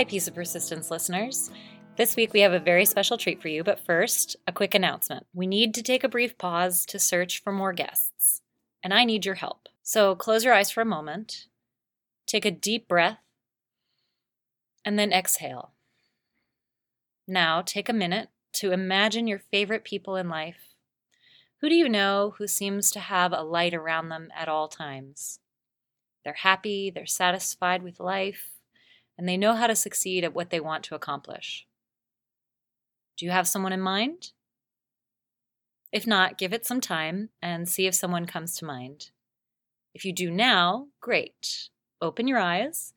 Hi, Piece of Persistence listeners. This week we have a very special treat for you, but first, a quick announcement. We need to take a brief pause to search for more guests, and I need your help. So close your eyes for a moment, take a deep breath, and then exhale. Now take a minute to imagine your favorite people in life. Who do you know who seems to have a light around them at all times? They're happy, they're satisfied with life, and they know how to succeed at what they want to accomplish. Do you have someone in mind? If not, give it some time and see if someone comes to mind. If you do now, great. Open your eyes,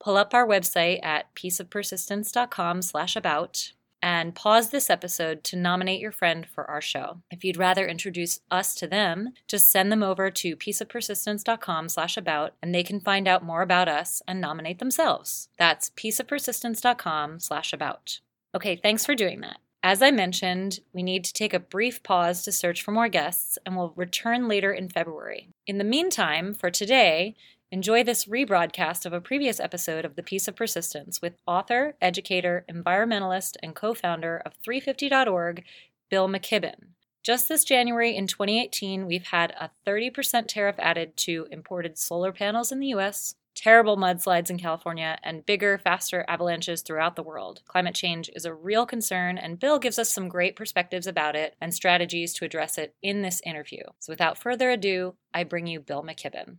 pull up our website at pieceofpersistence.com slash about and pause this episode to nominate your friend for our show. If you'd rather introduce us to them, just send them over to pieceofpersistence.com slash about and they can find out more about us and nominate themselves. That's pieceofpersistence.com slash about. Okay, thanks for doing that. As I mentioned, we need to take a brief pause to search for more guests and we'll return later in February. In the meantime, for today, Enjoy this rebroadcast of a previous episode of The Piece of Persistence with author, educator, environmentalist, and co founder of 350.org, Bill McKibben. Just this January in 2018, we've had a 30% tariff added to imported solar panels in the US, terrible mudslides in California, and bigger, faster avalanches throughout the world. Climate change is a real concern, and Bill gives us some great perspectives about it and strategies to address it in this interview. So without further ado, I bring you Bill McKibben.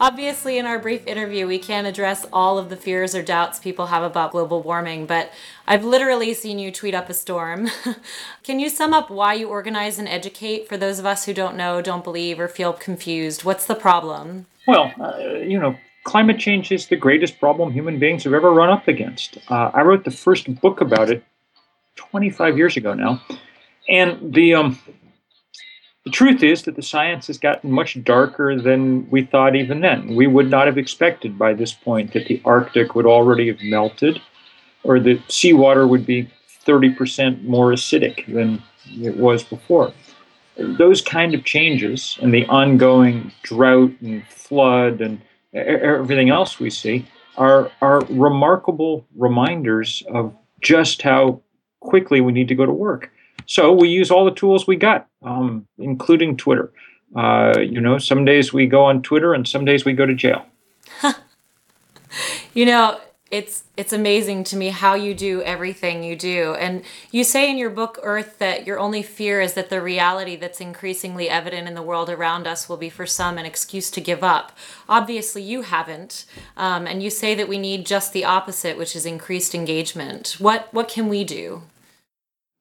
Obviously, in our brief interview, we can't address all of the fears or doubts people have about global warming, but I've literally seen you tweet up a storm. Can you sum up why you organize and educate for those of us who don't know, don't believe, or feel confused? What's the problem? Well, uh, you know, climate change is the greatest problem human beings have ever run up against. Uh, I wrote the first book about it 25 years ago now. And the um, the truth is that the science has gotten much darker than we thought even then. We would not have expected by this point that the Arctic would already have melted or that seawater would be 30% more acidic than it was before. Those kind of changes and the ongoing drought and flood and everything else we see are, are remarkable reminders of just how quickly we need to go to work. So we use all the tools we got, um, including Twitter. Uh, you know, some days we go on Twitter and some days we go to jail. you know, it's it's amazing to me how you do everything you do. And you say in your book Eaarth that your only fear is that the reality that's increasingly evident in the world around us will be for some an excuse to give up. Obviously, you haven't, um, and you say that we need just the opposite, which is increased engagement. What what can we do?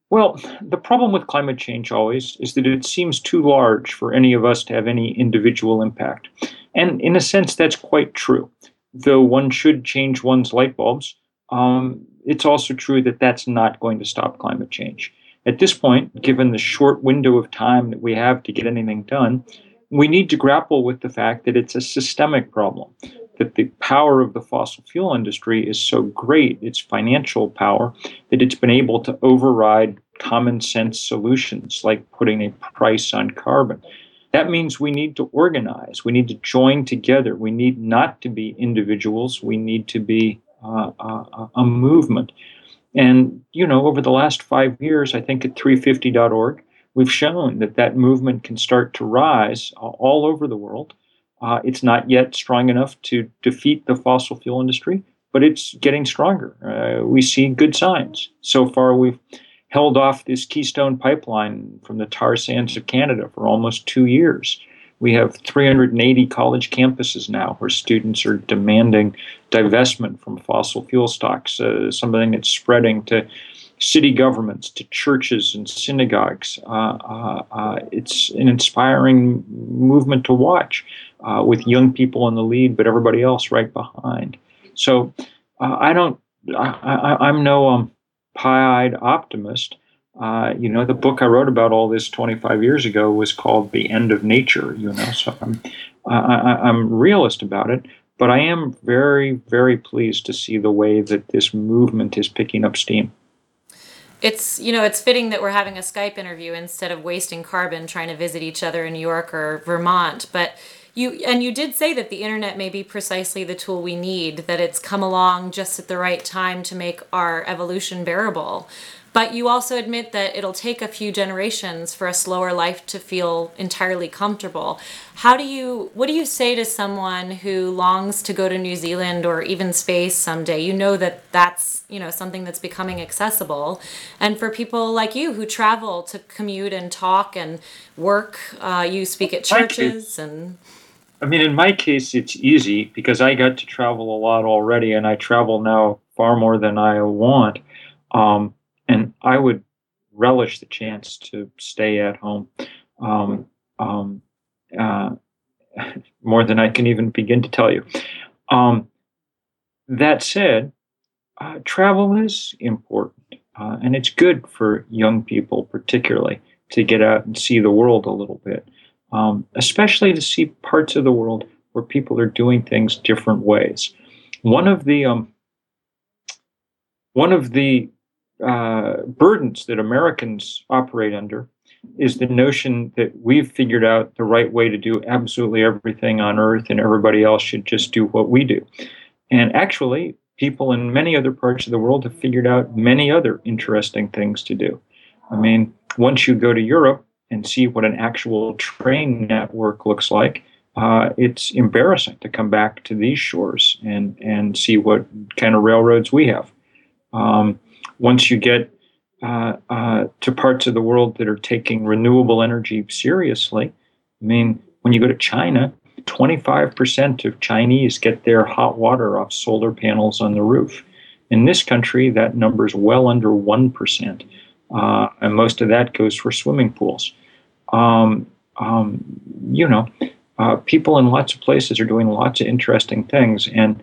Well, the problem with climate change always is that it seems too large for any of us to have any individual impact. And in a sense, that's quite true. Though one should change one's light bulbs, um, it's also true that that's not going to stop climate change. At this point, given the short window of time that we have to get anything done, we need to grapple with the fact that it's a systemic problem, that the power of the fossil fuel industry is so great, its financial power, that it's been able to override common sense solutions like putting a price on carbon. That means we need to organize, we need to join together, we need not to be individuals, we need to be uh, a, a movement. And, you know, over the last five years, I think at 350.org, we've shown that that movement can start to rise all over the world. Uh, it's not yet strong enough to defeat the fossil fuel industry, but it's getting stronger. Uh, we see good signs. So far, we've held off this Keystone pipeline from the tar sands of Canada for almost two years. We have 380 college campuses now where students are demanding divestment from fossil fuel stocks, uh, something that's spreading to city governments, to churches and synagogues. Uh, uh, uh it's an inspiring movement to watch uh, with young people in the lead, but everybody else right behind. So uh, I don't, I, am no um, pie-eyed optimist. Uh, you know, the book I wrote about all this 25 years ago was called "The End of Nature." You know, so I'm I, am realist about it, but I am very, very pleased to see the way that this movement is picking up steam. It's you know it's fitting that we're having a Skype interview instead of wasting carbon trying to visit each other in New York or Vermont, but You and you did say that the internet may be precisely the tool we need, that it's come along just at the right time to make our evolution bearable. But you also admit that it'll take a few generations for a slower life to feel entirely comfortable. How do you what do you say to someone who longs to go to New Zealand or even space someday? You know that that's, you know, something that's becoming accessible. And for people like you who travel to commute and talk and work, uh, you speak at churches and I mean, in my case, it's easy because I got to travel a lot already, and I travel now far more than I want. Um, and I would relish the chance to stay at home um, um, uh, more than I can even begin to tell you. Um, that said, uh, travel is important, uh, and it's good for young people, particularly, to get out and see the world a little bit, um, especially to see parts of the world where people are doing things different ways. One of the um, one of the uh, burdens that Americans operate under is the notion that we've figured out the right way to do absolutely everything on earth and everybody else should just do what we do. And actually, people in many other parts of the world have figured out many other interesting things to do. I mean, once you go to Europe and see what an actual train network looks like, uh, it's embarrassing to come back to these shores and, and see what kind of railroads we have. Um, once you get uh, uh, to parts of the world that are taking renewable energy seriously, I mean, when you go to China, 25% of Chinese get their hot water off solar panels on the roof. In this country, that number is well under 1%, uh, and most of that goes for swimming pools. Um, um, you know, uh, people in lots of places are doing lots of interesting things, and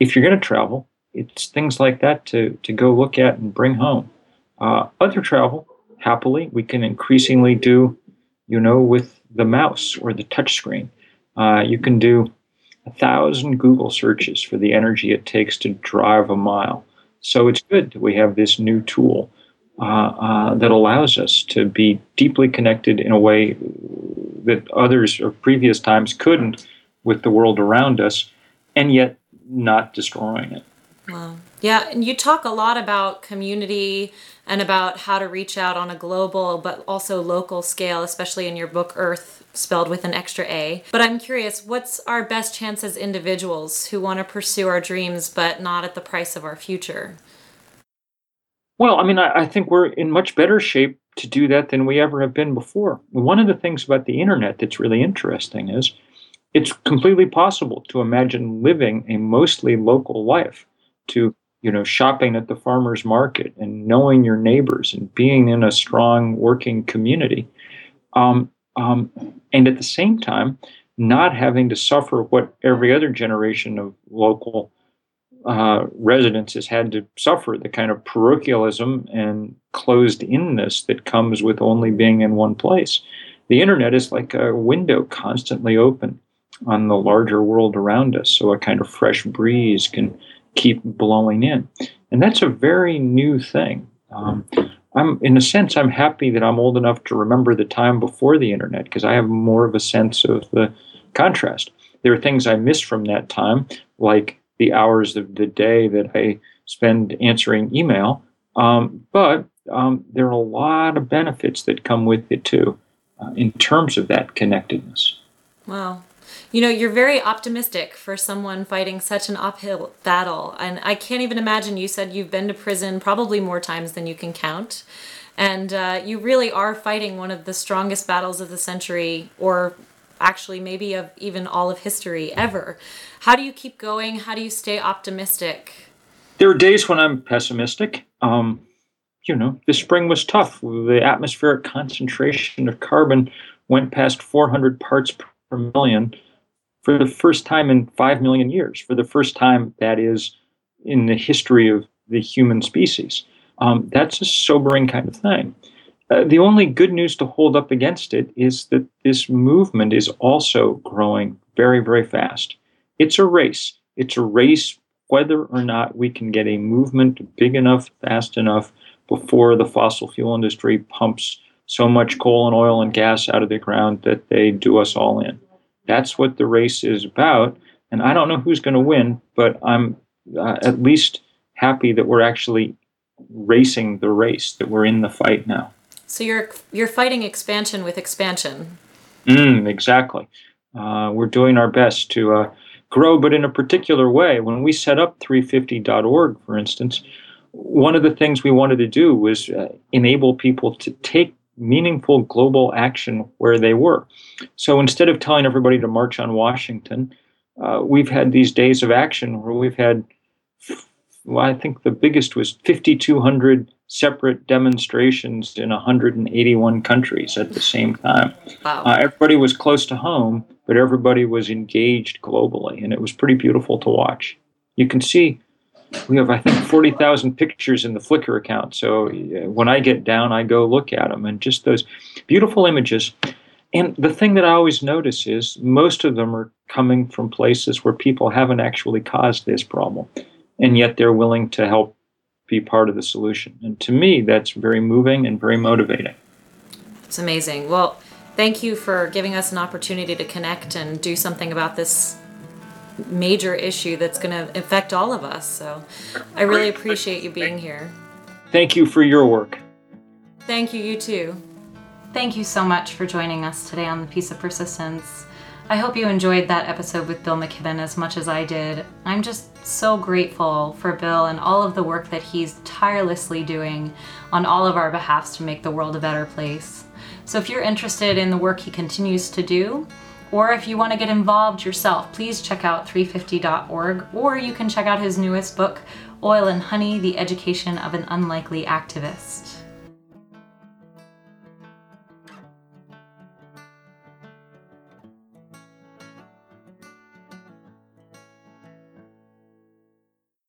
if you're going to travel, it's things like that to, to go look at and bring home. Uh, other travel, happily, we can increasingly do, you know, with the mouse or the touchscreen. Uh, you can do a thousand Google searches for the energy it takes to drive a mile. So it's good that we have this new tool uh, uh, that allows us to be deeply connected in a way that others of previous times couldn't with the world around us, and yet not destroying it. Wow. Yeah, and you talk a lot about community and about how to reach out on a global but also local scale, especially in your book Eaarth, spelled with an extra A. But I'm curious, what's our best chance as individuals who want to pursue our dreams but not at the price of our future? Well, I mean, I, I think we're in much better shape to do that than we ever have been before. One of the things about the internet that's really interesting is it's completely possible to imagine living a mostly local life to you know shopping at the farmers market and knowing your neighbors and being in a strong working community um, um, and at the same time not having to suffer what every other generation of local uh, residents has had to suffer the kind of parochialism and closed inness that comes with only being in one place. The internet is like a window constantly open on the larger world around us, so a kind of fresh breeze can keep blowing in. And that's a very new thing. Um, I'm, in a sense, I'm happy that I'm old enough to remember the time before the internet because I have more of a sense of the contrast. There are things I miss from that time, like the hours of the day that I spend answering email. Um, but um, there are a lot of benefits that come with it too, uh, in terms of that connectedness. Wow. You know, you're very optimistic for someone fighting such an uphill battle. And I can't even imagine you said you've been to prison probably more times than you can count. And uh, you really are fighting one of the strongest battles of the century, or actually maybe of even all of history ever. How do you keep going? How do you stay optimistic? There are days when I'm pessimistic. Um, you know, the spring was tough. The atmospheric concentration of carbon went past 400 parts per million for the first time in 5 million years, for the first time, that is, in the history of the human species. Um, that's a sobering kind of thing. Uh, the only good news to hold up against it is that this movement is also growing very, very fast. It's a race. It's a race whether or not we can get a movement big enough, fast enough before the fossil fuel industry pumps so much coal and oil and gas out of the ground that they do us all in That's what the race is about. And I don't know who's going to win, but I'm uh, at least happy that we're actually racing the race, that we're in the fight now. So you're you're fighting expansion with expansion. Mm, exactly. Uh, we're doing our best to uh, grow, but in a particular way. When we set up 350.org, for instance, one of the things we wanted to do was uh, enable people to take meaningful global action where they were. So instead of telling everybody to march on Washington, uh, we've had these days of action where we've had, well, I think the biggest was 5,200 separate demonstrations in 181 countries at the same time. Wow. Uh, everybody was close to home, but everybody was engaged globally, and it was pretty beautiful to watch. You can see we have, I think, 40,000 pictures in the Flickr account. So when I get down, I go look at them, and just those beautiful images. And the thing that I always notice is most of them are coming from places where people haven't actually caused this problem, and yet they're willing to help be part of the solution. And to me, that's very moving and very motivating. It's amazing. Well, thank you for giving us an opportunity to connect and do something about this major issue that's going to affect all of us. So I really appreciate you being here. Thank you for your work. Thank you, you too. Thank you so much for joining us today on The Piece of Persistence. I hope you enjoyed that episode with Bill McKibben as much as I did. I'm just so grateful for Bill and all of the work that he's tirelessly doing on all of our behalfs to make the world a better place. So if you're interested in the work he continues to do, or if you want to get involved yourself, please check out 350.org, or you can check out his newest book, Oil and Honey The Education of an Unlikely Activist.